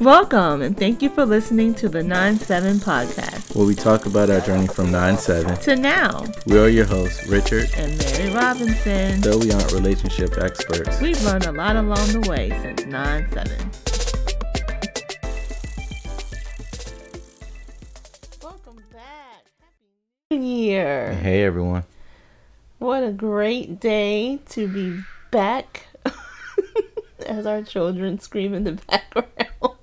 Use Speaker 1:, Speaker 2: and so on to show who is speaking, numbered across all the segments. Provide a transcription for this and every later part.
Speaker 1: Welcome and thank you for listening to the 9 7 podcast.
Speaker 2: Where we talk about our journey from 9 7
Speaker 1: to now.
Speaker 2: We are your hosts, Richard
Speaker 1: and Mary Robinson.
Speaker 2: Though we aren't relationship experts,
Speaker 1: we've learned a lot along the way since 9 7. Welcome back. Happy New Year.
Speaker 2: Hey everyone.
Speaker 1: What a great day to be back as our children scream in the background.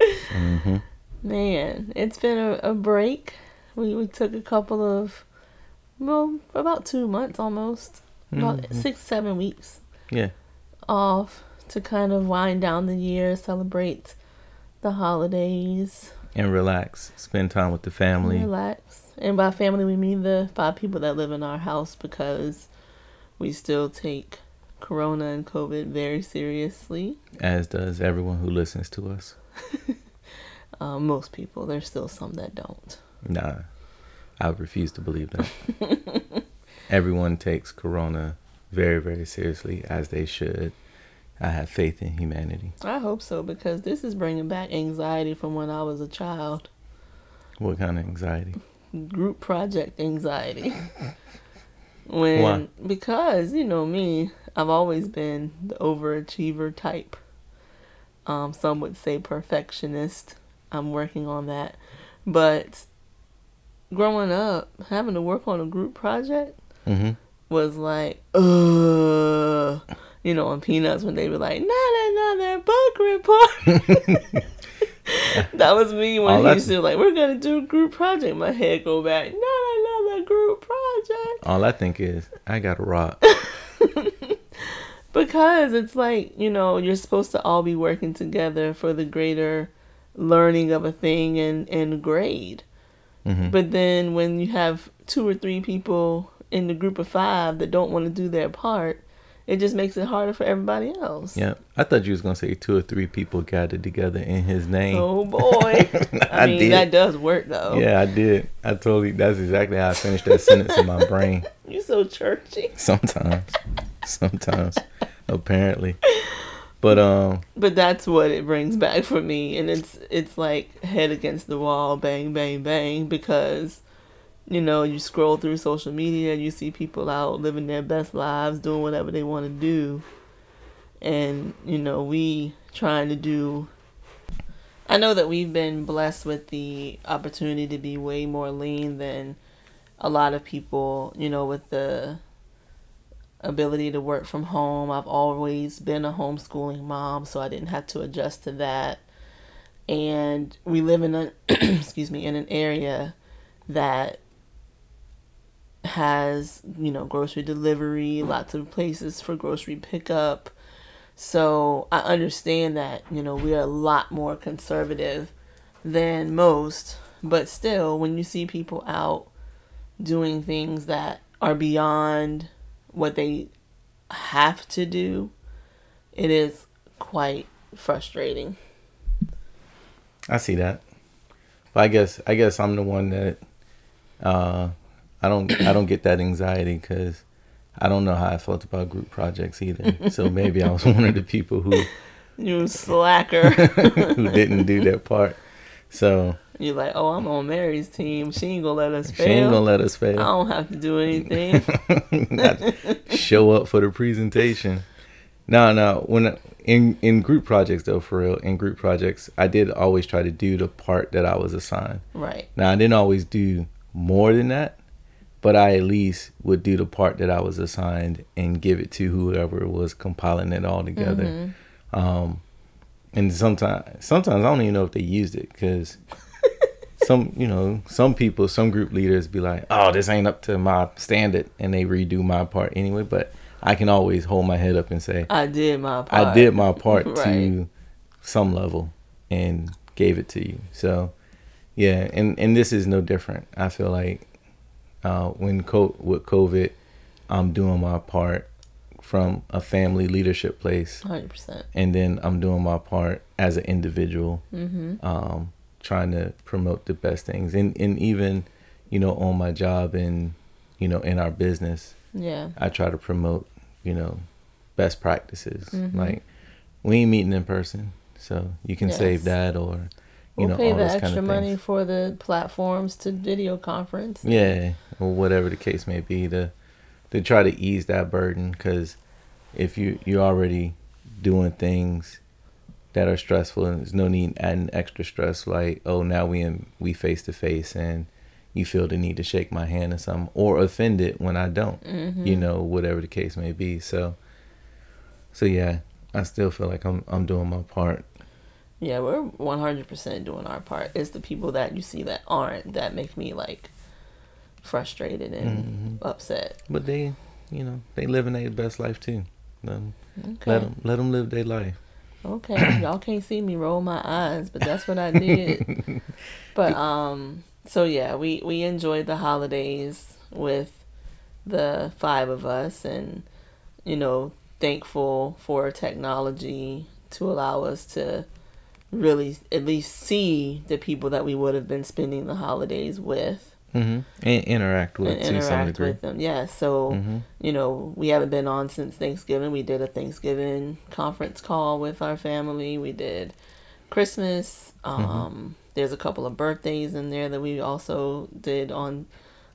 Speaker 1: Mm-hmm. Man, it's been a, a break. We, we took a couple of, well, about two months almost, about mm-hmm. six, seven weeks.
Speaker 2: Yeah.
Speaker 1: Off to kind of wind down the year, celebrate the holidays.
Speaker 2: And relax. Spend time with the family.
Speaker 1: Relax. And by family, we mean the five people that live in our house because we still take Corona and COVID very seriously.
Speaker 2: As does everyone who listens to us.
Speaker 1: uh, most people. There's still some that don't.
Speaker 2: Nah, I refuse to believe that. everyone takes Corona very, very seriously, as they should. I have faith in humanity.
Speaker 1: I hope so because this is bringing back anxiety from when I was a child.
Speaker 2: What kind of anxiety?
Speaker 1: Group project anxiety. when Why? because you know me, I've always been the overachiever type. Um, some would say perfectionist. I'm working on that. But growing up, having to work on a group project mm-hmm. was like, uh, you know, on Peanuts when they were like, not another book report. that was me when he used to like, we're gonna do a group project. My head go back, not another group project.
Speaker 2: All I think is, I got to rock.
Speaker 1: because it's like you know you're supposed to all be working together for the greater learning of a thing and and grade mm-hmm. but then when you have two or three people in the group of five that don't want to do their part it just makes it harder for everybody else.
Speaker 2: Yeah, I thought you was gonna say two or three people gathered together in His name.
Speaker 1: Oh boy, I, I, mean did. that does work though.
Speaker 2: Yeah, I did. I totally. That's exactly how I finished that sentence in my brain.
Speaker 1: You're so churchy.
Speaker 2: Sometimes, sometimes, apparently. But um.
Speaker 1: But that's what it brings back for me, and it's it's like head against the wall, bang, bang, bang, because you know, you scroll through social media and you see people out living their best lives, doing whatever they want to do. And, you know, we trying to do. I know that we've been blessed with the opportunity to be way more lean than a lot of people, you know, with the ability to work from home. I've always been a homeschooling mom, so I didn't have to adjust to that. And we live in a excuse me, in an area that has, you know, grocery delivery, lots of places for grocery pickup. So I understand that, you know, we are a lot more conservative than most, but still, when you see people out doing things that are beyond what they have to do, it is quite frustrating.
Speaker 2: I see that. But I guess I guess I'm the one that uh I don't I don't get that anxiety because I don't know how I felt about group projects either. So maybe I was one of the people who
Speaker 1: you slacker
Speaker 2: who didn't do that part. So
Speaker 1: you're like, oh, I'm on Mary's team. She ain't gonna let us fail.
Speaker 2: She ain't gonna let us fail.
Speaker 1: I don't have to do anything.
Speaker 2: show up for the presentation. No, no. When in in group projects though, for real, in group projects, I did always try to do the part that I was assigned.
Speaker 1: Right.
Speaker 2: Now I didn't always do more than that, but I at least would do the part that I was assigned and give it to whoever was compiling it all together. Mm-hmm. Um, and sometimes, sometimes I don't even know if they used it because some, you know, some people, some group leaders be like, "Oh, this ain't up to my standard," and they redo my part anyway. But I can always hold my head up and say,
Speaker 1: "I did my part.
Speaker 2: I did my part right. to some level and gave it to you." So, yeah, and and this is no different. I feel like uh, when co- with COVID, I'm doing my part from a family leadership place.
Speaker 1: 100%.
Speaker 2: And then I'm doing my part as an individual, mm-hmm. um, trying to promote the best things. And, and even, you know, on my job and, you know, in our business,
Speaker 1: yeah,
Speaker 2: I try to promote, you know, best practices. Mm-hmm. Like, we ain't meeting in person. So you can
Speaker 1: Yes.
Speaker 2: save that or you
Speaker 1: We'll
Speaker 2: know
Speaker 1: pay
Speaker 2: all
Speaker 1: the
Speaker 2: those
Speaker 1: extra
Speaker 2: kind of
Speaker 1: money
Speaker 2: things.
Speaker 1: for the platforms to video conference.
Speaker 2: Yeah, or whatever the case may be to to try to ease that burden because if you you're already doing things that are stressful and there's no need adding extra stress like oh now we in we face to face and you feel the need to shake my hand or something or offended when I don't
Speaker 1: Mm-hmm.
Speaker 2: you know whatever the case may be so so yeah I still feel like I'm I'm doing my part
Speaker 1: Yeah, we're one hundred percent doing our part. It's the people that you see that aren't that make me like frustrated and
Speaker 2: Mm-hmm.
Speaker 1: upset.
Speaker 2: but they you know they living their best life too let them
Speaker 1: Okay.
Speaker 2: let 'em- let them live their life
Speaker 1: Okay, y'all can't see me roll my eyes, but that's what I did. but um, so yeah, we we enjoyed the holidays with the five of us, and you know, thankful for technology to allow us to really at least see the people that we would have been spending the holidays with
Speaker 2: hmm and interact with
Speaker 1: and
Speaker 2: to some degree
Speaker 1: with them. Yeah, so
Speaker 2: Mhm.
Speaker 1: you know, we haven't been on since Thanksgiving. We did a Thanksgiving conference call with our family. We did Christmas.
Speaker 2: Mm-hmm.
Speaker 1: Um, There's a couple of birthdays in there that we also did on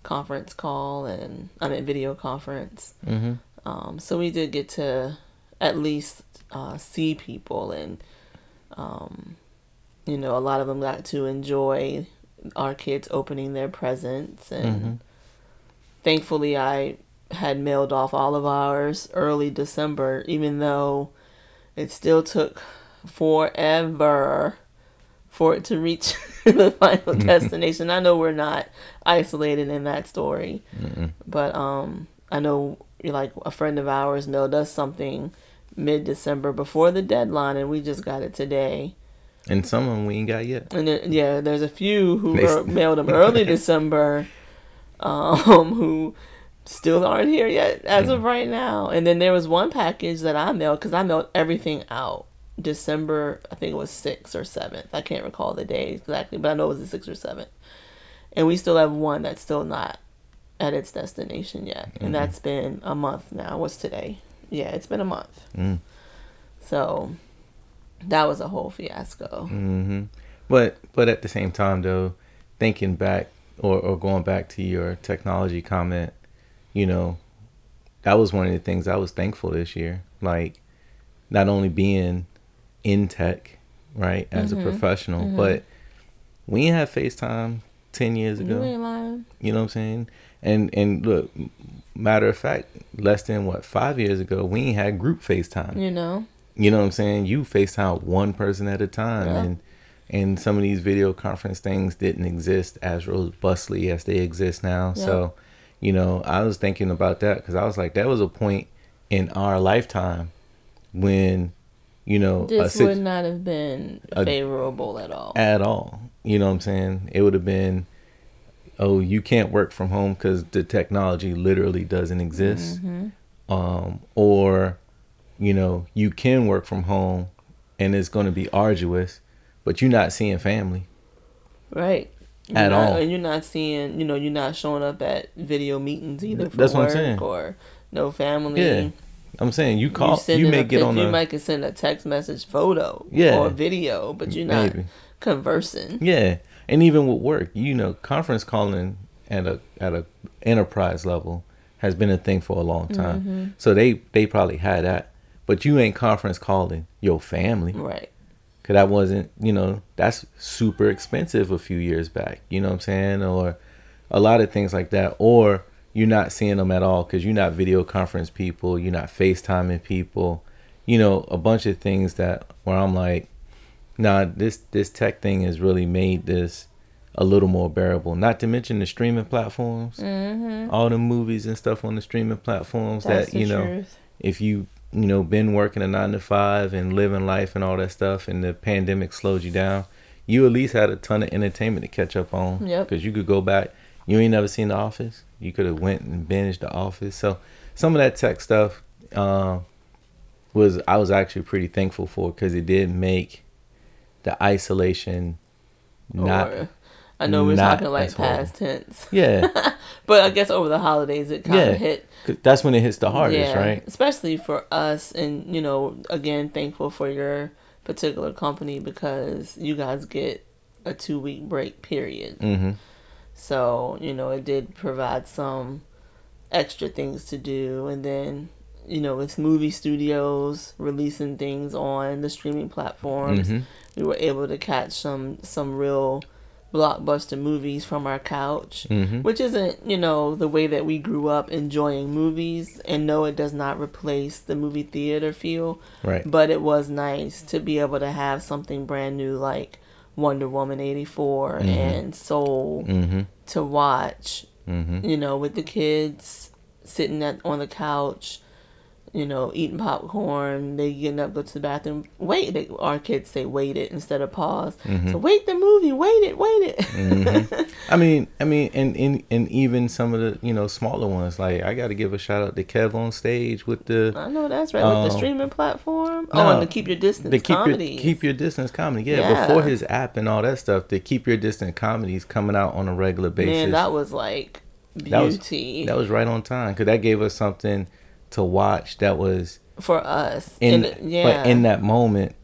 Speaker 1: conference call and I mean video conference.
Speaker 2: Mhm.
Speaker 1: Um, so we did get to at least uh, see people and um, you know a lot of them got to enjoy our kids opening their presents and
Speaker 2: Mhm.
Speaker 1: thankfully I had mailed off all of ours early December, even though it still took forever for it to reach the final destination. I know we're not isolated in that story, but um, I know like a friend of ours mailed us something mid December before the deadline, and we just got it today.
Speaker 2: And some of them we ain't got yet
Speaker 1: And then, yeah, there's a few who are, mailed them early December, um, who still aren't here yet as of right now. And then there was one package that I mailed because I mailed everything out December. I think it was sixth or seventh. I can't recall the day exactly, but I know it was the sixth or seventh. And we still have one that's still not at its destination yet, and that's been a month now. What's today? Yeah, it's been a month.
Speaker 2: Mm.
Speaker 1: So that was a whole fiasco.
Speaker 2: hmm But but at the same time though, thinking back or, or going back to your technology comment, you know, that was one of the things I was thankful this year. Like not only being in tech, right, as a professional, but we ain't had FaceTime ten years ago.
Speaker 1: You.
Speaker 2: You know what I'm saying? And and look, matter of fact, less than what five years ago, we ain't had group FaceTime.
Speaker 1: You know.
Speaker 2: You know what I'm saying? You FaceTime one person at a time,
Speaker 1: Yeah.
Speaker 2: and and some of these video conference things didn't exist as robustly as they exist now.
Speaker 1: Yeah.
Speaker 2: So, you know, I was thinking about that because I was like, that was a point in our lifetime when, you know,
Speaker 1: This
Speaker 2: sit-
Speaker 1: would not have been
Speaker 2: a-
Speaker 1: favorable at all.
Speaker 2: at all. You know what I'm saying? It would have been, oh, you can't work from home because the technology literally doesn't exist. Um, or, you know, you can work from home and it's going to be arduous, but you're not seeing family.
Speaker 1: Right. You're
Speaker 2: At
Speaker 1: not-
Speaker 2: all.
Speaker 1: And you're not seeing, you know, you're not showing up at video meetings either for
Speaker 2: That's what I'm saying.
Speaker 1: or no family.
Speaker 2: Yeah. I'm saying you call, you,
Speaker 1: sending
Speaker 2: may
Speaker 1: a
Speaker 2: get on
Speaker 1: you
Speaker 2: a,
Speaker 1: might can send a text message photo
Speaker 2: Yeah.
Speaker 1: or video, but you're not
Speaker 2: Maybe.
Speaker 1: conversing.
Speaker 2: yeah. And even with work, you know, conference calling at a, at a enterprise level has been a thing for a long time.
Speaker 1: Mm-hmm.
Speaker 2: So they, they probably had that, but you ain't conference calling your family.
Speaker 1: Right.
Speaker 2: Cause that wasn't, you know, that's super expensive a few years back. You know what I'm saying? Or a lot of things like that. Or you're not seeing them at all because you're not video conference people. You're not FaceTiming people. You know, a bunch of things that where I'm like, nah, this this tech thing has really made this a little more bearable. Not to mention the streaming platforms, mm-hmm. all the movies and stuff on the streaming platforms
Speaker 1: That's
Speaker 2: that you know
Speaker 1: truth.
Speaker 2: if you you know been working a nine to five and living life and all that stuff and the pandemic slowed you down you at least had a ton of entertainment to catch up on.
Speaker 1: Yep.
Speaker 2: because you could go back you ain't never seen the office. You could have went and binged the office. So some of that tech stuff uh, was i was actually pretty thankful for because it did make the isolation not
Speaker 1: or, I know we're
Speaker 2: not
Speaker 1: talking like
Speaker 2: horrible.
Speaker 1: past tense,
Speaker 2: yeah
Speaker 1: but I guess over the holidays it kind of
Speaker 2: Yeah.
Speaker 1: hit
Speaker 2: that's when it hits the hardest right
Speaker 1: Especially for us, and you know, again, thankful for your particular company because you guys get a two week break period.
Speaker 2: Mm-hmm.
Speaker 1: So, you know, it did provide some extra things to do. And then, you know, it's movie studios releasing things on the streaming platforms.
Speaker 2: Mm-hmm.
Speaker 1: We were able to catch some some real blockbuster movies from our couch,
Speaker 2: Mm-hmm.
Speaker 1: which isn't, you know, the way that we grew up enjoying movies. And no, it does not replace the movie theater feel.
Speaker 2: Right.
Speaker 1: But it was nice to be able to have something brand new like Wonder Woman 84 and Soul
Speaker 2: Mm-hmm.
Speaker 1: to watch,
Speaker 2: Mm-hmm.
Speaker 1: you know, with the kids sitting at, on the couch, you know, eating popcorn, they getting up, go to the bathroom. Wait, they, our kids say wait it instead of pause. So wait the movie, wait it, wait it.
Speaker 2: I mean, I mean, and, and and even some of the you know smaller ones, like I got to give a shout out to Kev on stage with the
Speaker 1: I know that's right. with the
Speaker 2: Um,
Speaker 1: streaming platform.
Speaker 2: no,
Speaker 1: oh, and the keep your distance
Speaker 2: the keep
Speaker 1: comedies.
Speaker 2: your keep your distance comedy. Yeah,
Speaker 1: Yeah.
Speaker 2: before his app and all that stuff, the keep your distance comedies coming out on a regular basis.
Speaker 1: Man, that was like
Speaker 2: That was-
Speaker 1: beauty
Speaker 2: that was right on time because that gave us something to watch that was
Speaker 1: for us.
Speaker 2: in
Speaker 1: And, yeah.
Speaker 2: but in that moment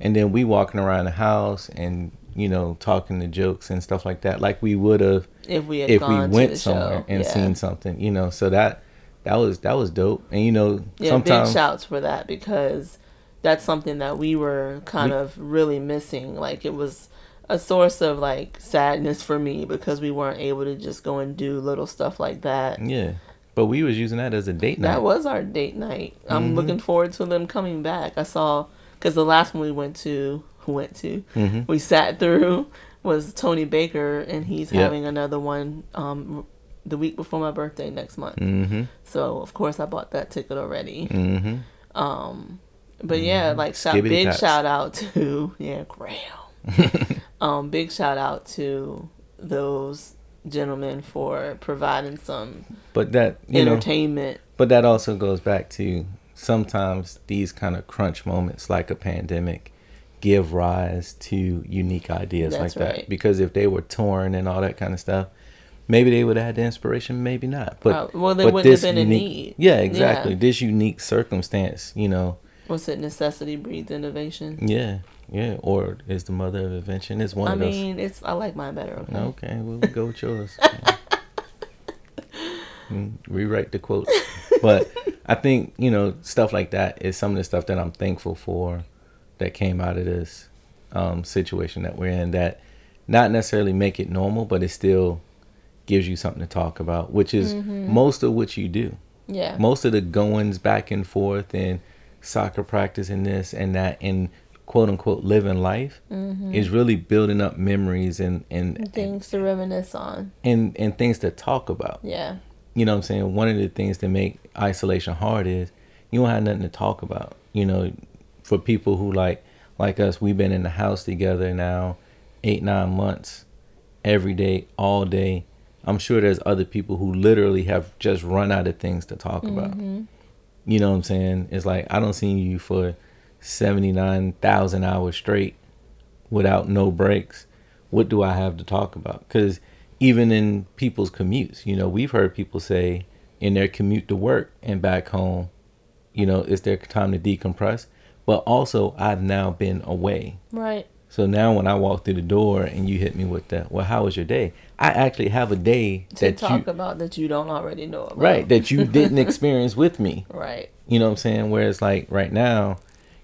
Speaker 2: and then we walking around the house and you know talking the jokes and stuff like that like we would have
Speaker 1: if we had
Speaker 2: if we went somewhere
Speaker 1: show.
Speaker 2: and
Speaker 1: yeah.
Speaker 2: seen something you know so that that was that was dope and you know
Speaker 1: Yeah,
Speaker 2: sometimes
Speaker 1: big shouts for that because that's something that we were kind
Speaker 2: We-
Speaker 1: of really missing. Like it was a source of like sadness for me because we weren't able to just go and do little stuff like that.
Speaker 2: yeah but we was using that as a date night
Speaker 1: That was our date night. I'm
Speaker 2: Mm-hmm.
Speaker 1: looking forward to them coming back. I saw because the last one we went to went to
Speaker 2: Mhm.
Speaker 1: we sat through was Tony Baker and he's
Speaker 2: Yep.
Speaker 1: having another one um the week before my birthday next month.
Speaker 2: mm-hmm
Speaker 1: So of course I bought that ticket already.
Speaker 2: mm-hmm
Speaker 1: Um, but yeah, like shout, big shout out to yeah, Grail. um, big shout out to those gentlemen for providing some
Speaker 2: but that you know
Speaker 1: entertainment.
Speaker 2: But that also goes back to sometimes these kind of crunch moments, like a pandemic, give rise to unique ideas
Speaker 1: That's
Speaker 2: like that. Because if they were torn and all that kind of stuff, maybe they would have had the inspiration, maybe not. But
Speaker 1: Uh, well,
Speaker 2: but
Speaker 1: wouldn't have been a
Speaker 2: unique,
Speaker 1: need.
Speaker 2: Yeah, exactly.
Speaker 1: Yeah.
Speaker 2: This unique circumstance, you know,
Speaker 1: What's it? Necessity breeds innovation.
Speaker 2: yeah, yeah, or is the mother of invention. It's one
Speaker 1: I
Speaker 2: of those.
Speaker 1: I mean, it's I like mine better. Okay.
Speaker 2: Okay, we'll go with yours. Mm, Rewrite the quote. But I think, you know, stuff like that is some of the stuff that I'm thankful for that came out of this um, situation that we're in that not necessarily make it normal, but it still gives you something to talk about, which is most of what you do.
Speaker 1: Yeah.
Speaker 2: Most of the goings back and forth and soccer practice and this and that and quote unquote living life mm-hmm. is really building up memories and, and,
Speaker 1: Things to reminisce on.
Speaker 2: and and things to talk about.
Speaker 1: Yeah.
Speaker 2: You know what I'm saying? One of the things that make isolation hard is you don't have nothing to talk about. You know, for people who like like us, we've been in the house together now eight, nine months, every day, all day. I'm sure there's other people who literally have just run out of things to talk about. Mm-hmm. You know what I'm saying? It's like I don't see you for seventy nine thousand hours straight without no breaks. What do I have to talk about? Because even in people's commutes, you know, we've heard people say in their commute to work and back home, you know, it's their time to decompress. But also, I've now been away.
Speaker 1: Right.
Speaker 2: So now when I walk through the door and you hit me with that, well, how was your day? I actually have a day
Speaker 1: To
Speaker 2: that
Speaker 1: talk
Speaker 2: you,
Speaker 1: about that you don't already know about.
Speaker 2: right, that you didn't experience with me.
Speaker 1: Right.
Speaker 2: You know what I'm saying? Whereas like right now,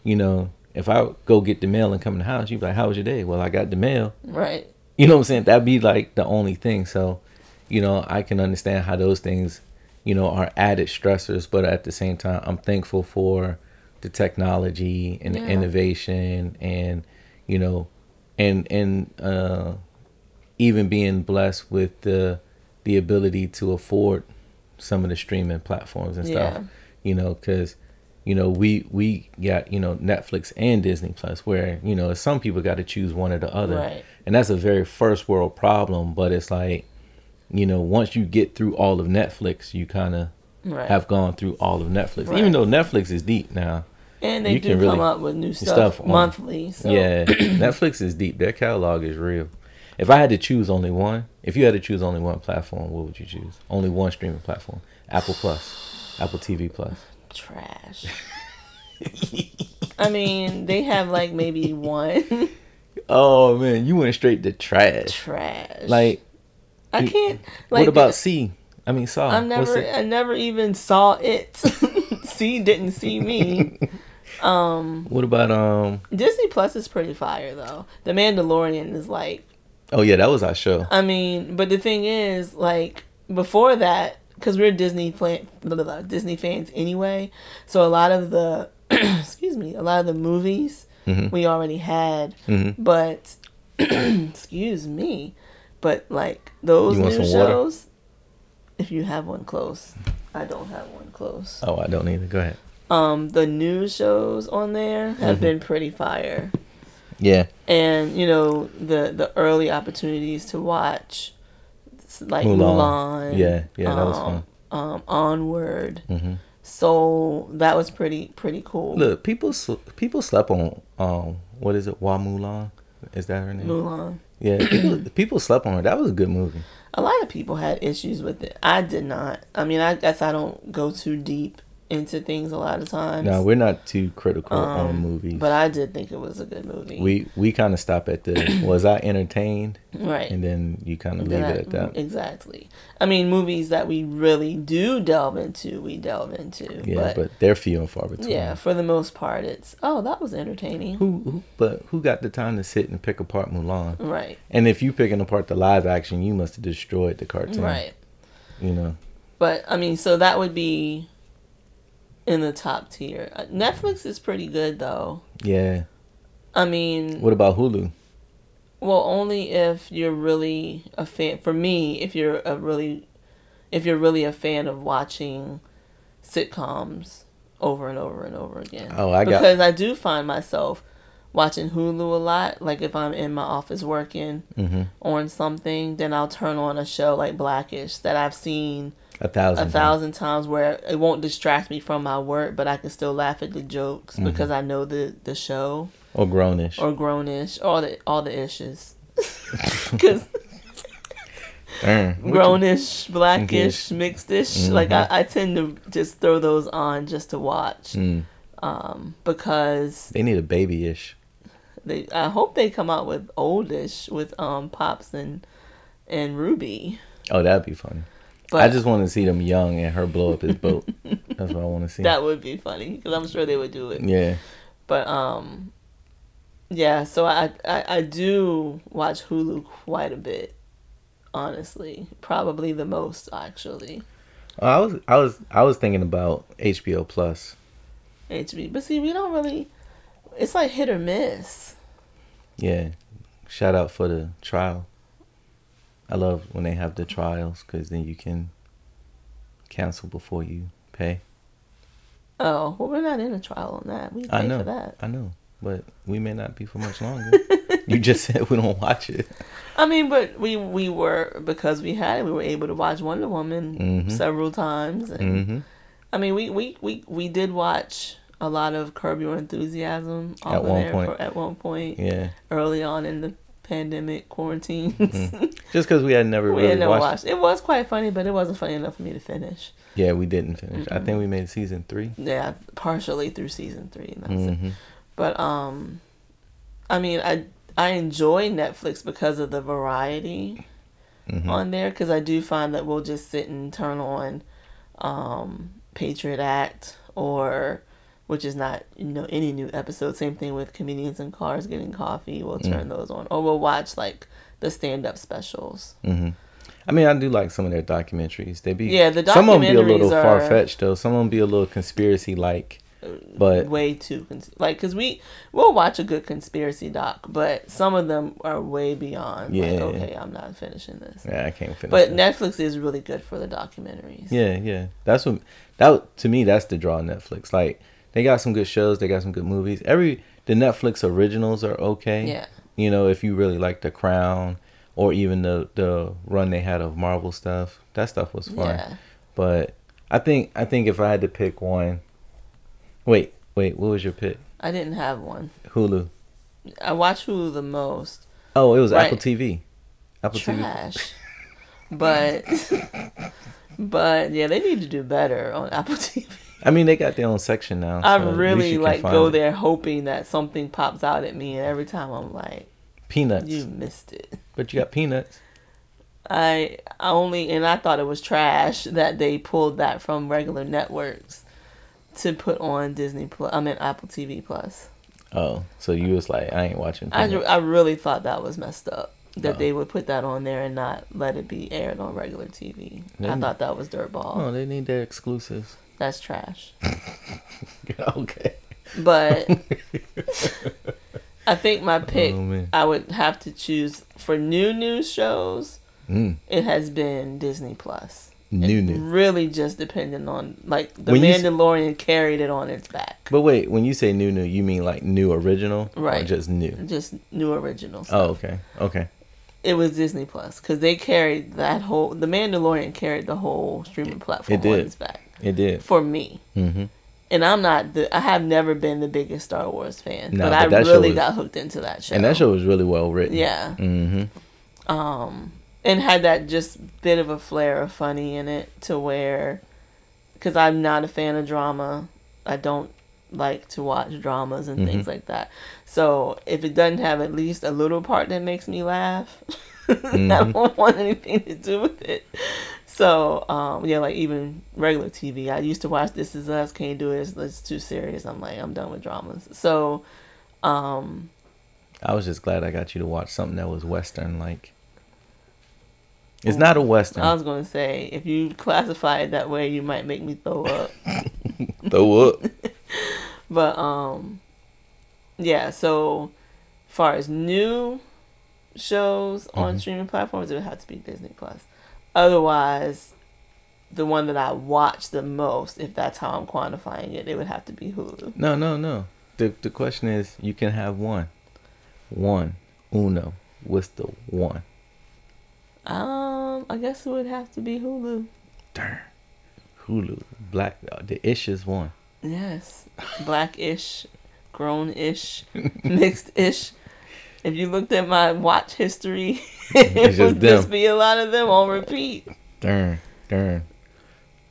Speaker 2: you know, if I go get the mail and come in the house, you'd be like, How was your day? Well, I got the mail.
Speaker 1: Right.
Speaker 2: You know what I'm saying? That'd be like the only thing. So, you know, I can understand how those things, you know, are added stressors, but at the same time, I'm thankful for the technology and the innovation and, you know, and and uh even being blessed with the the ability to afford some of the streaming platforms and stuff.
Speaker 1: Yeah.
Speaker 2: You know, cuz you know, we we got, you know, Netflix and Disney Plus where, you know, some people got to choose one or the other
Speaker 1: Right.
Speaker 2: and that's a very first world problem but it's like you know once you get through all of netflix you kind of
Speaker 1: Right.
Speaker 2: have gone through all of netflix
Speaker 1: Right.
Speaker 2: even though netflix is deep now
Speaker 1: and they
Speaker 2: you
Speaker 1: do
Speaker 2: can
Speaker 1: come
Speaker 2: really-
Speaker 1: up with new stuff,
Speaker 2: stuff
Speaker 1: monthly. So
Speaker 2: yeah netflix is deep their catalog is real if i had to choose only one if you had to choose only one platform what would you choose only one streaming platform apple plus apple tv plus
Speaker 1: trash. I mean, they have like maybe one
Speaker 2: Oh man, you went straight to trash.
Speaker 1: trash.
Speaker 2: Like,
Speaker 1: I can't. Like,
Speaker 2: what about See? I mean, Saw.
Speaker 1: I never. I never even saw it. See didn't see me. Um,
Speaker 2: What about um?
Speaker 1: Disney Plus is pretty fire though. The Mandalorian is like,
Speaker 2: Oh yeah, that was our show.
Speaker 1: I mean, but the thing is, like before that, because we're Disney fan, blah, blah, Disney fans anyway. So a lot of the, excuse me, a lot of the movies
Speaker 2: Mhm.
Speaker 1: we already had,
Speaker 2: Mhm.
Speaker 1: but excuse me, but like those new shows, if you have one close, I don't have one close.
Speaker 2: Oh, I don't either. Go ahead.
Speaker 1: Um, the new shows on there have
Speaker 2: Mhm.
Speaker 1: been pretty fire
Speaker 2: Yeah.
Speaker 1: and you know the the early opportunities to watch like
Speaker 2: Mulan.
Speaker 1: Mulan,
Speaker 2: Yeah, yeah, that was
Speaker 1: um, um, Onward.
Speaker 2: hmm
Speaker 1: So that was pretty pretty cool.
Speaker 2: Look, people sl- people slept on um what is it? Wa Mulan? Is that her name?
Speaker 1: Mulan.
Speaker 2: Yeah, people, people slept on her. That was a good movie.
Speaker 1: A lot of people had issues with it. I did not. I mean, I guess I don't go too deep into things a lot of times.
Speaker 2: No, we're not too critical on
Speaker 1: Um,
Speaker 2: movies.
Speaker 1: But I did think it was a good movie.
Speaker 2: we we kind of stop at the was I entertained,
Speaker 1: right.
Speaker 2: and then you kind of leave
Speaker 1: I-
Speaker 2: it at that.
Speaker 1: Exactly. I mean, movies that we really do delve into, we delve into.
Speaker 2: Yeah,
Speaker 1: but,
Speaker 2: but, they're few and far between.
Speaker 1: yeah, for the most part, it's oh, that was entertaining.
Speaker 2: Who, who but who got the time to sit and pick apart Mulan?
Speaker 1: Right.
Speaker 2: And if you picking apart the live action, you must have destroyed the cartoon.
Speaker 1: Right.
Speaker 2: You know.
Speaker 1: But I mean, so that would be in the top tier. Uh, Netflix is pretty good though.
Speaker 2: Yeah.
Speaker 1: I mean,
Speaker 2: What about Hulu?
Speaker 1: well, only if you're really a fan. For me, if you're a really, if you're really a fan of watching sitcoms over and over and over again.
Speaker 2: Oh, I got-
Speaker 1: because I do find myself watching Hulu a lot. Like if I'm in my office working
Speaker 2: Mm-hmm.
Speaker 1: on something, then I'll turn on a show like Blackish that I've seen
Speaker 2: A thousand.
Speaker 1: a
Speaker 2: times.
Speaker 1: thousand times where it won't distract me from my work, but I can still laugh at the jokes
Speaker 2: Mm-hmm.
Speaker 1: because I know the the show
Speaker 2: Or grownish.
Speaker 1: or grownish, all the all the issues. Because
Speaker 2: Darn. What you-
Speaker 1: grownish, blackish,
Speaker 2: Ish.
Speaker 1: mixedish, like I, I tend to just throw those on just to watch,
Speaker 2: Mm,
Speaker 1: um, because
Speaker 2: they need a babyish.
Speaker 1: they I hope they come out with oldish with um pops and and Ruby.
Speaker 2: Oh, that'd be funny.
Speaker 1: But
Speaker 2: I just want to see them young and her blow up his boat. That's what I want to see.
Speaker 1: that would be funny because I'm sure they would do it.
Speaker 2: yeah.
Speaker 1: But um, yeah. So I, I I do watch Hulu quite a bit. Honestly, probably the most actually.
Speaker 2: I was I was I was thinking about HBO Plus.
Speaker 1: HBO, but see, we don't really. It's like hit or miss.
Speaker 2: Yeah. Shout out for the trial. I love when they have the trials because then you can cancel before you pay.
Speaker 1: Oh well, we're not in a trial on that. We pay
Speaker 2: I know.
Speaker 1: for that.
Speaker 2: I know, but we may not be for much longer. you just said we don't watch it.
Speaker 1: I mean, but we we were because we had it. We were able to watch Wonder Woman
Speaker 2: Mhm.
Speaker 1: several times, and
Speaker 2: hmm
Speaker 1: I mean, we, we, we, we did watch a lot of Curb Your Enthusiasm
Speaker 2: At one
Speaker 1: there
Speaker 2: point.
Speaker 1: For, at one point
Speaker 2: Yeah.
Speaker 1: early on in the pandemic quarantines.
Speaker 2: Just because we had never
Speaker 1: we
Speaker 2: really
Speaker 1: had never
Speaker 2: watched.
Speaker 1: watched. It was quite funny, but it wasn't funny enough for me to finish.
Speaker 2: Yeah, we didn't finish. I think we made season three.
Speaker 1: Yeah, partially through season three. And that's it.
Speaker 2: hmm
Speaker 1: But um, I mean, I I enjoy Netflix because of the variety
Speaker 2: hmm
Speaker 1: on there. Because I do find that we'll just sit and turn on um, Patriot Act or which is not you know any new episode. Same thing with comedians in cars getting coffee. We'll
Speaker 2: Mm.
Speaker 1: turn those on, or we'll watch like the stand up specials.
Speaker 2: hmm I mean, I do like some of their documentaries. They be
Speaker 1: Yeah, the documentaries
Speaker 2: some of them be a little far fetched though. Some of them be a little conspiracy like, but
Speaker 1: way too cons- like because we we'll watch a good conspiracy doc, but some of them are way beyond. Yeah.
Speaker 2: Yeah.
Speaker 1: Like, okay, I'm not finishing this.
Speaker 2: yeah, I can't finish.
Speaker 1: But
Speaker 2: that.
Speaker 1: Netflix is really good for the documentaries.
Speaker 2: Yeah, yeah. That's what that to me. That's the draw. of Netflix. Like they got some good shows. They got some good movies. Every the Netflix originals are okay.
Speaker 1: Yeah.
Speaker 2: You know, if you really like The Crown or even the the run they had of Marvel stuff, that stuff was fun.
Speaker 1: Yeah.
Speaker 2: But I think I think if I had to pick one, wait, wait, what was your pick?
Speaker 1: I didn't have one.
Speaker 2: Hulu.
Speaker 1: I watch Hulu the most.
Speaker 2: Oh, it was
Speaker 1: Right.
Speaker 2: Apple TV. Apple TV.
Speaker 1: Trash. but but yeah, they need to do better on Apple TV.
Speaker 2: I mean, they got their own section now.
Speaker 1: I
Speaker 2: so
Speaker 1: really like go
Speaker 2: it.
Speaker 1: there hoping that something pops out at me, and every time I'm like,
Speaker 2: Peanuts,
Speaker 1: "You missed it."
Speaker 2: but you got peanuts.
Speaker 1: I I only and I thought it was trash that they pulled that from regular networks to put on Disney Plus. I mean Apple TV Plus.
Speaker 2: Oh, so you was like, I ain't watching.
Speaker 1: I, I really thought that was messed up that
Speaker 2: Oh.
Speaker 1: they would put that on there and not let it be aired on regular TV. I thought that was dirtball.
Speaker 2: oh, they need their exclusives.
Speaker 1: That's trash.
Speaker 2: okay.
Speaker 1: But I think my pick,
Speaker 2: oh,
Speaker 1: I would have to choose for new news shows.
Speaker 2: Mm.
Speaker 1: It has been Disney Plus.
Speaker 2: New
Speaker 1: It
Speaker 2: new.
Speaker 1: Really just depending on like the
Speaker 2: When s-
Speaker 1: Mandalorian carried it on its back.
Speaker 2: But wait, when you say new new, you mean like new original, or
Speaker 1: Right.
Speaker 2: just new?
Speaker 1: Just new originals.
Speaker 2: Oh, okay, okay.
Speaker 1: It was Disney Plus because they carried that whole. The Mandalorian carried the whole streaming platform
Speaker 2: It did.
Speaker 1: on its back
Speaker 2: It did.
Speaker 1: for me.
Speaker 2: Mm-hmm.
Speaker 1: And I'm not the. I have never been the biggest Star Wars fan,
Speaker 2: No,
Speaker 1: but,
Speaker 2: but
Speaker 1: I really
Speaker 2: was-
Speaker 1: got hooked into that show.
Speaker 2: And that show was really well written.
Speaker 1: Yeah.
Speaker 2: Mm-hmm.
Speaker 1: um and had that just bit of a flair of funny in it to where because i'm not a fan of drama i don't like to watch dramas and things like that so if it doesn't have at least a little part that makes me laugh i don't want anything to do with it so um yeah like even regular tv i used to watch this is us can't do it it's, it's too serious i'm like i'm done with dramas so um
Speaker 2: I was just glad I got you to watch something that was Western like. It's not a Western.
Speaker 1: I was gonna say if you classify it that way, you might make me throw up.
Speaker 2: Throw up.
Speaker 1: but um, yeah. So, far as new shows on
Speaker 2: Mhm.
Speaker 1: streaming platforms, it would have to be Disney Plus. Otherwise, the one that I watch the most, if that's how I'm quantifying it, it would have to be Hulu.
Speaker 2: No, no, no. The the question is, you can have one, one, uno. What's the one?
Speaker 1: Um, I guess it would have to be Hulu.
Speaker 2: Darn. Hulu. Black. uh, The ish is one.
Speaker 1: Yes, black-ish, grown-ish, mixed-ish. If you looked at my watch history, it
Speaker 2: just
Speaker 1: would just be a lot of them on repeat.
Speaker 2: Darn. Darn.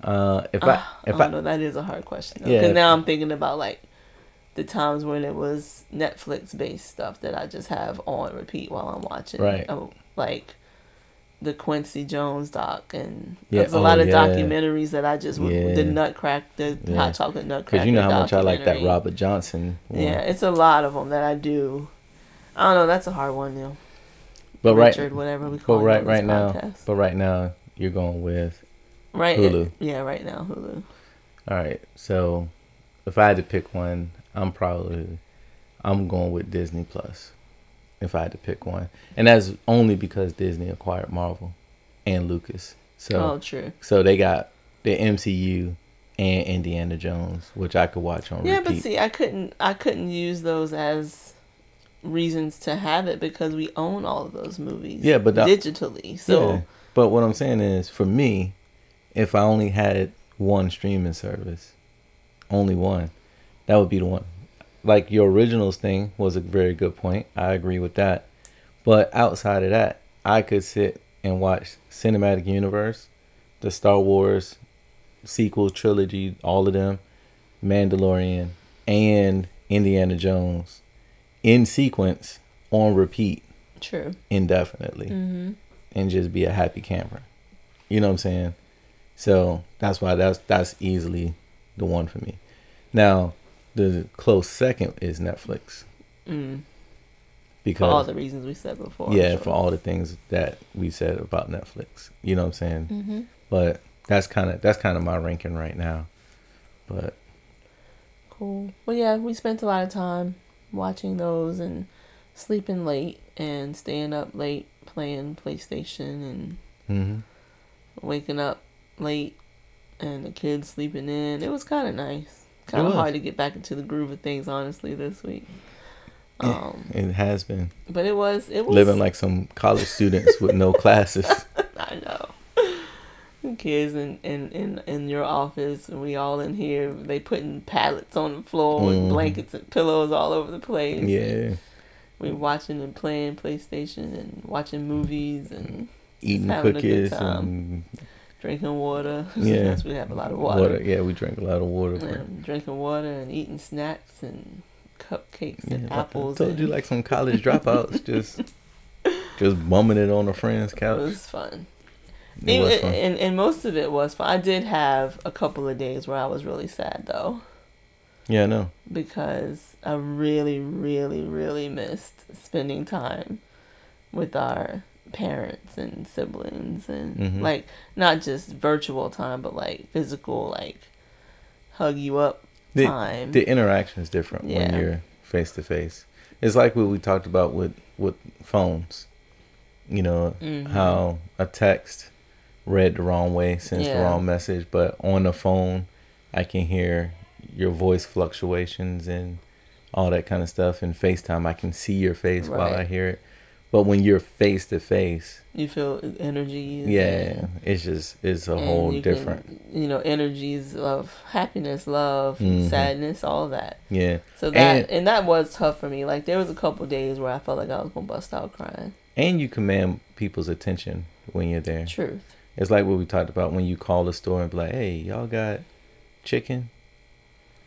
Speaker 2: Uh, if I if
Speaker 1: oh
Speaker 2: I
Speaker 1: no, that is a hard question.
Speaker 2: Yeah,
Speaker 1: Because now I'm thinking about like the times when it was Netflix based stuff that I just have on repeat while I'm watching.
Speaker 2: Right.
Speaker 1: Oh, like the Quincy Jones doc and
Speaker 2: Yeah,
Speaker 1: there's a
Speaker 2: oh,
Speaker 1: lot of
Speaker 2: yeah.
Speaker 1: documentaries that I just
Speaker 2: Yeah.
Speaker 1: the Nutcrack the
Speaker 2: Yeah.
Speaker 1: hot chocolate Nutcracker.
Speaker 2: because you know how much I like that. Robert Johnson. One.
Speaker 1: Yeah, it's a lot of them that I do. I don't know. That's a hard one, though.
Speaker 2: but
Speaker 1: Richard,
Speaker 2: right,
Speaker 1: whatever we call
Speaker 2: but right, right
Speaker 1: this
Speaker 2: now, but right now you're going with
Speaker 1: right,
Speaker 2: Hulu.
Speaker 1: Yeah, right now Hulu.
Speaker 2: All right. So if I had to pick one, I'm probably I'm going with Disney Plus. If I had to pick one, and that's only because Disney acquired Marvel and Lucas. So
Speaker 1: oh, true.
Speaker 2: so they got the MCU and Indiana Jones, which I could watch on
Speaker 1: Yeah,
Speaker 2: repeat.
Speaker 1: but see, I couldn't. I couldn't use those as reasons to have it because we own all of those movies.
Speaker 2: Yeah, but that-
Speaker 1: digitally. So
Speaker 2: Yeah. But what I'm saying is, for me, if I only had one streaming service, only one, that would be the one. Like your originals thing was a very good point. I agree with that. But outside of that, I could sit and watch Cinematic Universe, the Star Wars sequel trilogy, all of them, Mandalorian, and Indiana Jones in sequence on repeat
Speaker 1: true.
Speaker 2: indefinitely
Speaker 1: hmm
Speaker 2: and just be a happy camper. You know what I'm saying? So that's why that's that's easily the one for me. Now, the close second is Netflix
Speaker 1: Mm. For
Speaker 2: because
Speaker 1: all the reasons we said before.
Speaker 2: yeah,
Speaker 1: sure.
Speaker 2: for all the things that we said about Netflix. You know what I'm saying?
Speaker 1: Mhm.
Speaker 2: But that's kind of that's kind of my ranking right now. But
Speaker 1: Cool. Well, yeah, we spent a lot of time watching those and sleeping late and staying up late playing PlayStation and
Speaker 2: hmm
Speaker 1: waking up late and the kids sleeping in. It was kind of nice. Kind of hard to get back into the groove of things, honestly, this week. Um,
Speaker 2: it has been
Speaker 1: but it was it was
Speaker 2: living like some college students with no classes.
Speaker 1: I know. Kids in, in, in, in your office, and we all in here. They putting pallets on the floor with
Speaker 2: Mhm.
Speaker 1: blankets and pillows all over the place.
Speaker 2: Yeah,
Speaker 1: we watching and playing PlayStation and watching movies and
Speaker 2: eating
Speaker 1: having a good
Speaker 2: cookies
Speaker 1: time.
Speaker 2: and
Speaker 1: drinking water.
Speaker 2: Yeah.
Speaker 1: Yes, we have a lot of water.
Speaker 2: Yeah, we drink a lot of water.
Speaker 1: drinking water and eating snacks and cupcakes and apples.
Speaker 2: I told
Speaker 1: and
Speaker 2: you like some college dropouts, just just bumming it on a friend's couch.
Speaker 1: it was fun.
Speaker 2: It was fun.
Speaker 1: And, and most of it was fun. I did have a couple of days where I was really sad though.
Speaker 2: Yeah, I know.
Speaker 1: because I really, really, really missed spending time with our parents and siblings and
Speaker 2: Mhm.
Speaker 1: like not just virtual time but like physical like hug you up
Speaker 2: The-
Speaker 1: time.
Speaker 2: The interaction is different when you're face to face. It's like what we talked about with with phones. You know
Speaker 1: Mhm.
Speaker 2: how a text read the wrong way sends the wrong message, but on the phone, I can hear your voice fluctuations and all that kind of stuff. And FaceTime, I can see your face while I hear it. But when you're face to face,
Speaker 1: you feel energies.
Speaker 2: yeah, it's just it's a whole
Speaker 1: you can,
Speaker 2: different.
Speaker 1: you know, energies of happiness, love,
Speaker 2: Mhm.
Speaker 1: sadness, all that.
Speaker 2: Yeah,
Speaker 1: So that
Speaker 2: And-
Speaker 1: and, that was tough for me. Like there was a couple days where I felt like I was gonna bust out crying.
Speaker 2: and you command people's attention when you're there.
Speaker 1: Truth.
Speaker 2: It's like what we talked about when you call the store and be like, "Hey, y'all got chicken?"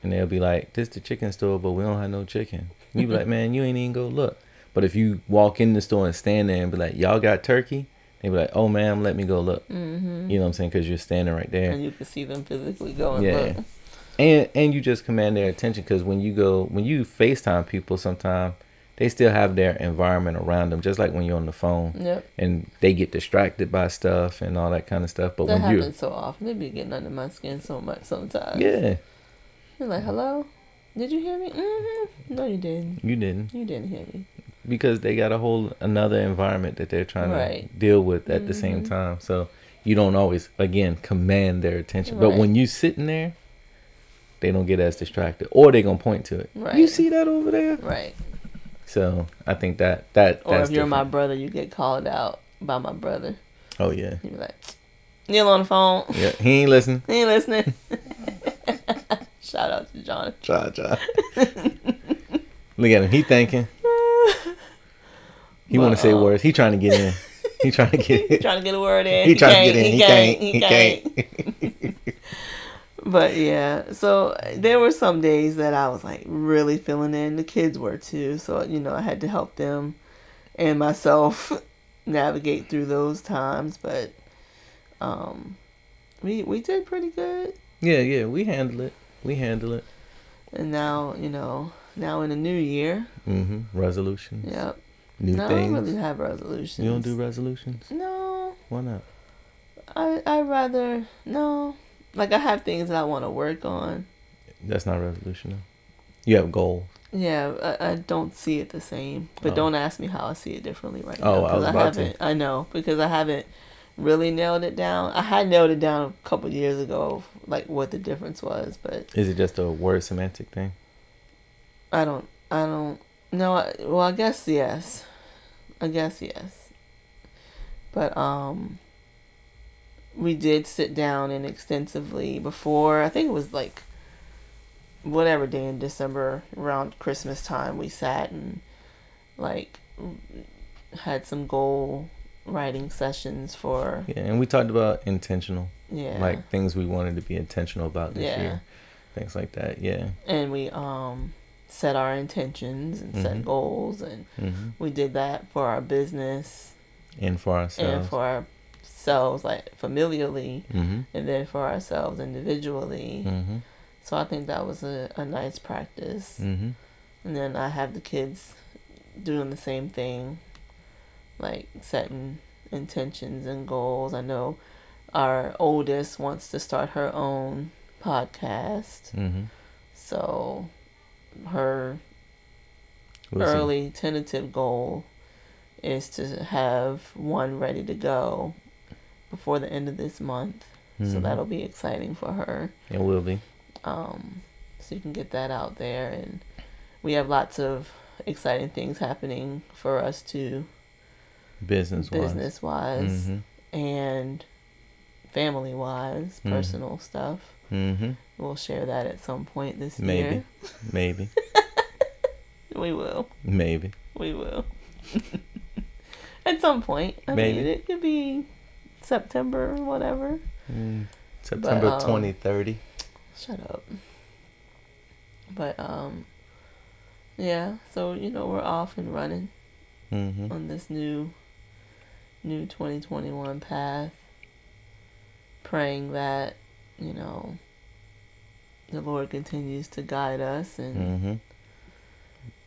Speaker 2: And they'll be like, "This the chicken store, but we don't have no chicken." You be like, "Man, you ain't even go look." But if you walk in the store and stand there and be like, "Y'all got turkey?" They be like, "Oh, ma'am, let me go look."
Speaker 1: Mm-hmm.
Speaker 2: You know what I'm saying? Because you're standing right there,
Speaker 1: and you can see them physically going.
Speaker 2: Yeah.
Speaker 1: look.
Speaker 2: and and you just command their attention. Because when you go, when you Facetime people, sometimes they still have their environment around them, just like when you're on the phone,
Speaker 1: Yep.
Speaker 2: and they get distracted by stuff and all that kind of stuff. But
Speaker 1: that
Speaker 2: when
Speaker 1: happens so often. They be getting under my skin so much sometimes.
Speaker 2: yeah,
Speaker 1: You're like, hello? Did you hear me? Mm-hmm. No, you didn't.
Speaker 2: you didn't.
Speaker 1: You didn't hear me.
Speaker 2: because they got a whole another environment that they're trying
Speaker 1: Right.
Speaker 2: to deal with at the same
Speaker 1: Mhm.
Speaker 2: time. So you don't always again command their attention. But when you sitting there, they don't get as distracted, or they gonna point to it. You see that over there?
Speaker 1: Right.
Speaker 2: So I think that that
Speaker 1: Or if you're my brother, you get called out by my brother.
Speaker 2: oh yeah,
Speaker 1: You be like, Neil on the phone.
Speaker 2: yeah. He ain't listening.
Speaker 1: He ain't listening. Shout out to John.
Speaker 2: Try, try. Look at him. He thinking. He want to say
Speaker 1: um,
Speaker 2: words. He trying to get in. He trying to get in.
Speaker 1: Trying to get a word in.
Speaker 2: He trying to get in. He can't.
Speaker 1: He
Speaker 2: He
Speaker 1: can't.
Speaker 2: can't.
Speaker 1: But yeah, so there were some days that I was like really feeling in. The kids were too, so you know I had to help them and myself navigate through those times. But um, we we did pretty good,
Speaker 2: Yeah, yeah. We handle it. We handle it.
Speaker 1: and now you know now in the new year,
Speaker 2: Mm-hmm. Resolutions.
Speaker 1: yep.
Speaker 2: New
Speaker 1: no, I
Speaker 2: things.
Speaker 1: don't really have resolutions.
Speaker 2: You don't do resolutions?
Speaker 1: No,
Speaker 2: Why not?
Speaker 1: I I rather no. Like I have things that I want to work on.
Speaker 2: That's not resolution. though. You have goals.
Speaker 1: Yeah, I, I don't see it the same. But
Speaker 2: Oh.
Speaker 1: don't ask me how I see it differently right
Speaker 2: Oh,
Speaker 1: now.
Speaker 2: I was
Speaker 1: 'cause
Speaker 2: about to.
Speaker 1: I know because I haven't really nailed it down. I had nailed it down a couple years ago, like what the difference was, but
Speaker 2: Is it just a word semantic thing?
Speaker 1: I don't. I don't. No. I, well, I guess yes. I guess yes. But um, we did sit down and extensively before. I think it was like whatever day in December around Christmas time. We sat and like had some goal writing sessions for
Speaker 2: Yeah, and we talked about intentional,
Speaker 1: yeah
Speaker 2: like things we wanted to be intentional about this
Speaker 1: Yeah.
Speaker 2: year, things like that. Yeah.
Speaker 1: and we um set our intentions and
Speaker 2: Mhm.
Speaker 1: set goals and
Speaker 2: hmm
Speaker 1: we did that for our business
Speaker 2: And for ourselves.
Speaker 1: and for ourselves like familially
Speaker 2: hmm
Speaker 1: and then for ourselves individually.
Speaker 2: Hmm
Speaker 1: so i think that was a, a nice practice.
Speaker 2: Hmm
Speaker 1: and then i have the kids doing the same thing like setting intentions and goals. I know our oldest wants to start her own podcast.
Speaker 2: Hmm
Speaker 1: so her
Speaker 2: We'll
Speaker 1: early tentative goal is to have one ready to go before the end of this month. So
Speaker 2: Mhm.
Speaker 1: that'll be exciting for her.
Speaker 2: It will be.
Speaker 1: Um, so you can get that out there, and we have lots of exciting things happening for us too,
Speaker 2: Business wise.
Speaker 1: business wise
Speaker 2: hmm
Speaker 1: and family wise,
Speaker 2: Mhm.
Speaker 1: personal stuff.
Speaker 2: hmm
Speaker 1: We'll share that at some point this
Speaker 2: Maybe.
Speaker 1: year.
Speaker 2: Maybe. Maybe.
Speaker 1: We will.
Speaker 2: Maybe.
Speaker 1: We will. At some point. I
Speaker 2: Maybe.
Speaker 1: mean, it could be September or whatever.
Speaker 2: Mm, September
Speaker 1: um,
Speaker 2: twenty thirty.
Speaker 1: Shut up. But um, yeah. So you know we're off and running
Speaker 2: Mm-hmm.
Speaker 1: on this new, new twenty twenty one path. Praying that you know. The Lord continues to guide us and
Speaker 2: Mm-hmm.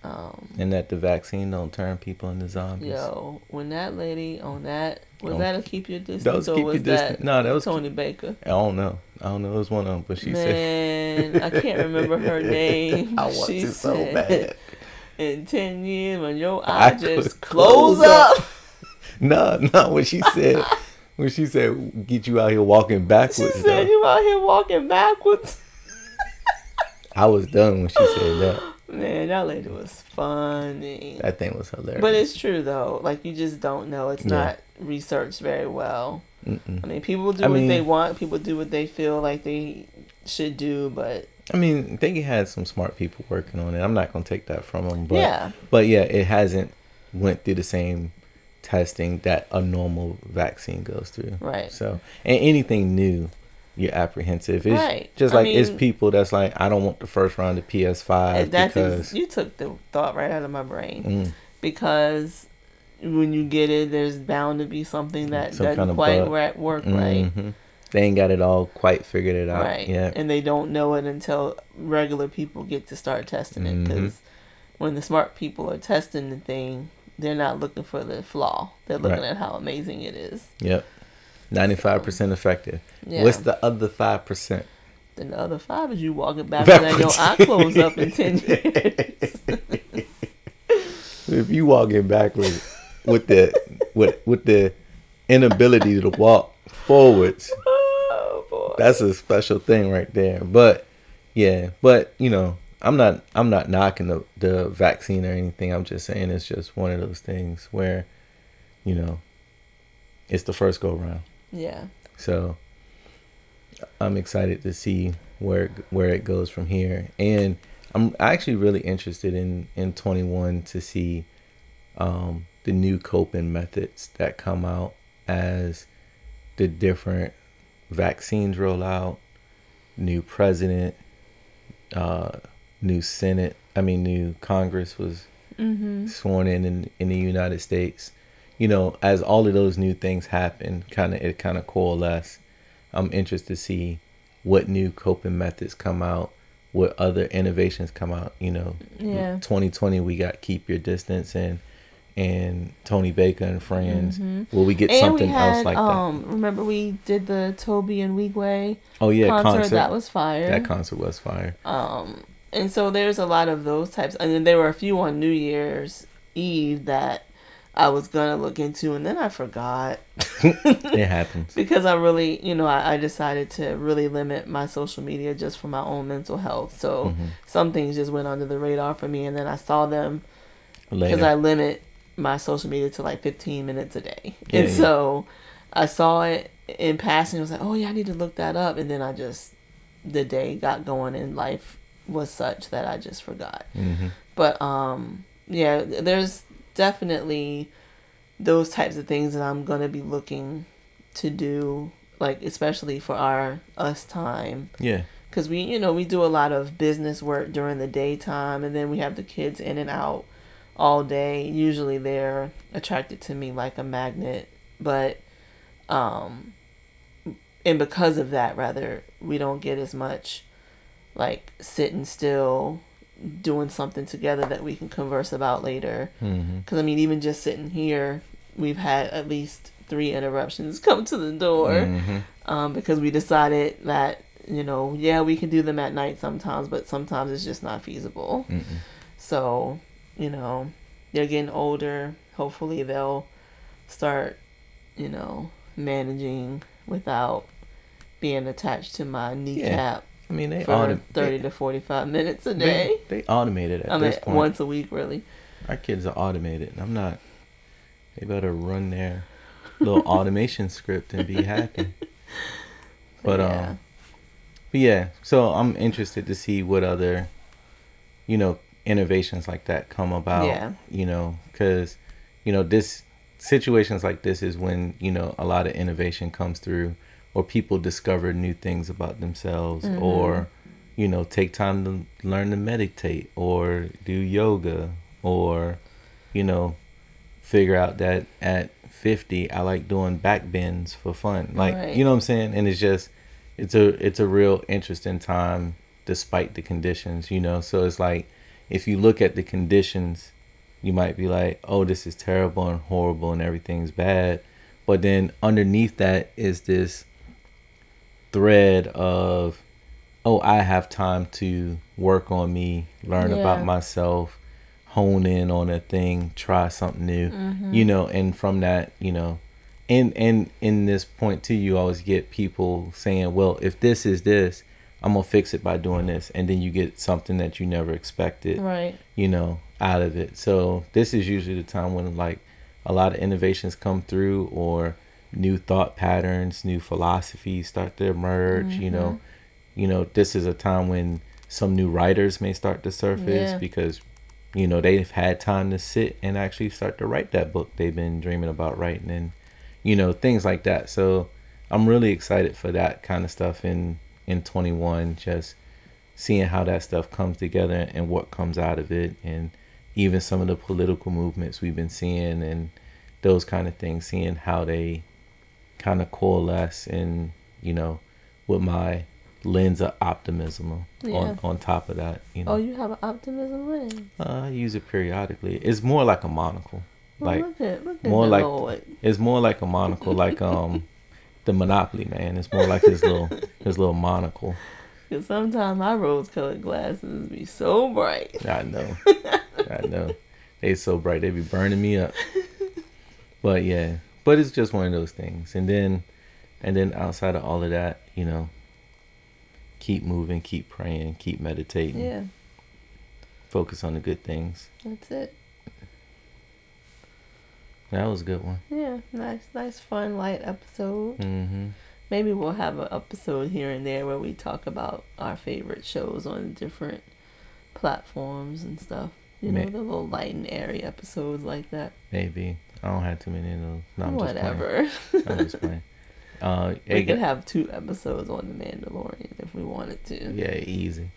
Speaker 1: Um,
Speaker 2: And that the vaccine don't turn people into zombies.
Speaker 1: Yo, when that lady on that was
Speaker 2: Don't-
Speaker 1: that a keep your distance
Speaker 2: That was
Speaker 1: or
Speaker 2: keep
Speaker 1: was
Speaker 2: your
Speaker 1: that.
Speaker 2: No, that was.
Speaker 1: Tony Baker?
Speaker 2: I don't know. I don't know. It was one of them, but she said.
Speaker 1: Man, I can't remember her name.
Speaker 2: I want
Speaker 1: she
Speaker 2: to so
Speaker 1: said,
Speaker 2: bad.
Speaker 1: In ten years, when your
Speaker 2: I
Speaker 1: just close,
Speaker 2: close
Speaker 1: up.
Speaker 2: up. No, no. When she said, when she said, "Get you out here walking backwards."
Speaker 1: She said
Speaker 2: though,
Speaker 1: you out here walking backwards.
Speaker 2: I was done when she said that.
Speaker 1: Man, that lady was funny.
Speaker 2: That thing was hilarious.
Speaker 1: But it's true though. Like you just don't know. It's
Speaker 2: Yeah.
Speaker 1: not researched very well.
Speaker 2: Mm-mm.
Speaker 1: I mean, people do
Speaker 2: I
Speaker 1: what
Speaker 2: mean-
Speaker 1: they want. People do what they feel like they should do. But
Speaker 2: I mean, they had some smart people working on it. I'm not gonna take that from them, but
Speaker 1: yeah,
Speaker 2: but yeah, it hasn't went through the same testing that a normal vaccine goes through.
Speaker 1: right.
Speaker 2: So, and anything new, you're apprehensive. It's
Speaker 1: Right.
Speaker 2: just
Speaker 1: I
Speaker 2: like it's people that's like, I don't want the first round of PS5
Speaker 1: That's
Speaker 2: because
Speaker 1: you took the thought right out of my brain
Speaker 2: mm,
Speaker 1: because when you get it, there's bound to be something that
Speaker 2: Some
Speaker 1: doesn't
Speaker 2: kind of
Speaker 1: quite
Speaker 2: bug.
Speaker 1: work right.
Speaker 2: mhm. they ain't got it all quite figured it out
Speaker 1: Right.
Speaker 2: yet.
Speaker 1: And they don't know it until regular people get to start testing it. Because when the smart people are testing the thing, they're not looking for the flaw. They're looking
Speaker 2: Right.
Speaker 1: at how amazing it is.
Speaker 2: Yep. 95% effective.
Speaker 1: Yeah.
Speaker 2: What's the other 5%?
Speaker 1: Then the other five is you walking backwards and your eye closed up in 10 years.
Speaker 2: If you walking backwards with the with with the inability to walk forwards,
Speaker 1: oh, boy.
Speaker 2: that's a special thing right there. But yeah, but you know, I'm not I'm not knocking the the vaccine or anything. I'm just saying it's just one of those things where, you know, it's the first go round.
Speaker 1: Yeah.
Speaker 2: So I'm excited to see where where it goes from here, and I'm actually really interested in in 21 to see um, the new coping methods that come out as the different vaccines roll out, new president, uh, new Senate. I mean, new Congress was
Speaker 1: Mm-hmm.
Speaker 2: sworn in, in in the United States. You know, as all of those new things happen, kind of it kind of coalesce. I'm interested to see what new coping methods come out, what other innovations come out. You know,
Speaker 1: Yeah.
Speaker 2: 2020 we got keep your distance and and Tony Baker and friends.
Speaker 1: Mhm.
Speaker 2: Will we get
Speaker 1: And
Speaker 2: something
Speaker 1: we had,
Speaker 2: else like that?
Speaker 1: um, remember we did the Toby and Wigway?
Speaker 2: Oh yeah,
Speaker 1: concert,
Speaker 2: concert.
Speaker 1: that was fire.
Speaker 2: that concert was fire.
Speaker 1: um, and so there's a lot of those types, and then there were a few on New Year's Eve that I was gonna look into, and then I forgot
Speaker 2: it happens.
Speaker 1: because I really, you know, I, I decided to really limit my social media just for my own mental health. So
Speaker 2: Mhm.
Speaker 1: some things just went under the radar for me, and then I saw them because I limit my social media to like 15 minutes a day.
Speaker 2: Yeah,
Speaker 1: and
Speaker 2: yeah.
Speaker 1: so I saw it in passing. I was like, oh, yeah, I need to look that up. And then I just, the day got going and life was such that I just forgot.
Speaker 2: hmm
Speaker 1: But um, yeah, there's definitely those types of things that I'm going to be looking to do, like, especially for our us time
Speaker 2: Yeah.
Speaker 1: because we you know we do a lot of business work during the daytime and then we have the kids in and out all day usually they're attracted to me like a magnet but um and because of that rather we don't get as much like sitting still doing something together that we can converse about later.
Speaker 2: Hmm
Speaker 1: because i mean even just sitting here we've had at least three interruptions come to the door.
Speaker 2: Hmm
Speaker 1: um, because we decided that you know yeah we can do them at night sometimes but sometimes it's just not feasible.
Speaker 2: Mm-mm.
Speaker 1: so you know they're getting older. Hopefully they'll start you know managing without being attached to my kneecap
Speaker 2: I mean, they
Speaker 1: for
Speaker 2: autom-
Speaker 1: 30
Speaker 2: they,
Speaker 1: to 45 minutes a
Speaker 2: they,
Speaker 1: day
Speaker 2: they automated at
Speaker 1: i mean
Speaker 2: this point.
Speaker 1: once a week really
Speaker 2: Our kids are automated. I'm not. They better run their little automation script and be happy. But
Speaker 1: yeah.
Speaker 2: um, but yeah. So I'm interested to see what other, you know, innovations like that come about.
Speaker 1: Yeah.
Speaker 2: You know, because, you know, this situations like this is when you know a lot of innovation comes through or people discover new things about themselves
Speaker 1: Mm-hmm.
Speaker 2: or you know take time to learn to meditate or do yoga or you know figure out that at 50 I like doing back bends for fun like
Speaker 1: Right.
Speaker 2: you know what I'm saying and it's just it's a it's a real interesting time despite the conditions you know so it's like if you look at the conditions you might be like oh this is terrible and horrible and everything's bad but then underneath that is this thread of oh i have time to work on me learn
Speaker 1: Yeah.
Speaker 2: about myself hone in on a thing try something new
Speaker 1: Mm-hmm.
Speaker 2: you know and from that you know and and in this point too you always get people saying well if this is this i'm gonna fix it by doing this and then you get something that you never expected
Speaker 1: Right.
Speaker 2: you know, out of it. So this is usually the time when like a lot of innovations come through or new thought patterns, new philosophies start to emerge, you know. Mm-hmm. You know, this is a time when some new writers may start to surface
Speaker 1: Yeah.
Speaker 2: because you know, they've had time to sit and actually start to write that book they've been dreaming about writing and you know, things like that. So I'm really excited for that kind of stuff in in 21 just seeing how that stuff comes together and what comes out of it and even some of the political movements we've been seeing and those kind of things seeing how they kind of coalesce and you know with my lens of optimism
Speaker 1: Yeah.
Speaker 2: on on top of that you know Oh,
Speaker 1: you have an optimism lens.
Speaker 2: uh, I use it periodically it's more like a monocle
Speaker 1: Well,
Speaker 2: like
Speaker 1: look at look at
Speaker 2: more like
Speaker 1: Lord.
Speaker 2: it's more like a monocle like um the monopoly man it's more like his little his little monocle
Speaker 1: Cause sometimes my rose-colored glasses be so bright.
Speaker 2: I know. I know. They so bright, they be burning me up. But yeah, but it's just one of those things. And then, and then outside of all of that, you know, keep moving, keep praying, keep meditating,
Speaker 1: Yeah,
Speaker 2: focus on the good things.
Speaker 1: that's it.
Speaker 2: That was a good one.
Speaker 1: Yeah, nice, nice, fun, light episode.
Speaker 2: hmm
Speaker 1: Maybe we'll have an episode here and there where we talk about our favorite shows on different platforms and stuff. You know,
Speaker 2: May-
Speaker 1: the little light and airy episodes like that.
Speaker 2: Maybe I don't have too many of those. No, I'm just playing.
Speaker 1: Whatever.
Speaker 2: I'm just playing. Uh,
Speaker 1: we could have two episodes on the Mandalorian if we wanted to.
Speaker 2: Yeah, easy.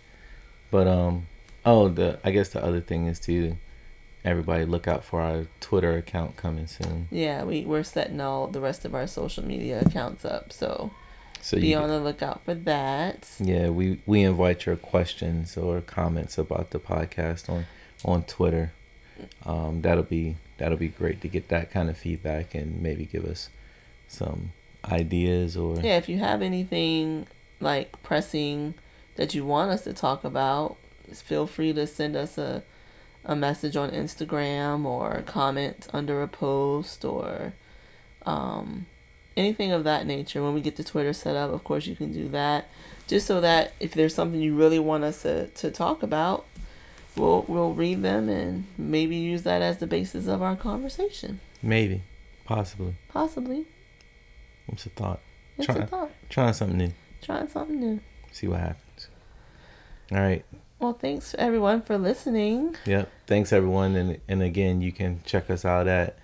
Speaker 2: But um, oh, the I guess the other thing is to everybody look out for our Twitter account coming soon.
Speaker 1: Yeah, we we're setting all the rest of our social media accounts up, so
Speaker 2: So
Speaker 1: be
Speaker 2: you,
Speaker 1: on the lookout for that.
Speaker 2: yeah, we we invite your questions or comments about the podcast on on Twitter. Um, that'll be that'll be great to get that kind of feedback and maybe give us some ideas or
Speaker 1: Yeah, if you have anything like pressing that you want us to talk about, feel free to send us a a message on Instagram or comment under a post or um, anything of that nature. When we get the Twitter set up, of course, you can do that. Just so that if there's something you really want us to, to talk about, we'll we'll read them and maybe use that as the basis of our conversation.
Speaker 2: maybe, possibly.
Speaker 1: Possibly.
Speaker 2: It's a thought.
Speaker 1: It's
Speaker 2: Try-
Speaker 1: a thought.
Speaker 2: Trying something new.
Speaker 1: Trying something new.
Speaker 2: See what happens. All right.
Speaker 1: Well, thanks everyone for listening.
Speaker 2: Yep. Thanks everyone, and and again, you can check us out at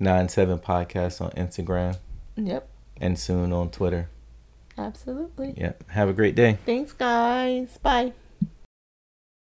Speaker 2: nine seven podcast on Instagram
Speaker 1: Yep,
Speaker 2: and soon on Twitter.
Speaker 1: absolutely.
Speaker 2: Yep. Have a great day.
Speaker 1: Thanks, guys. Bye.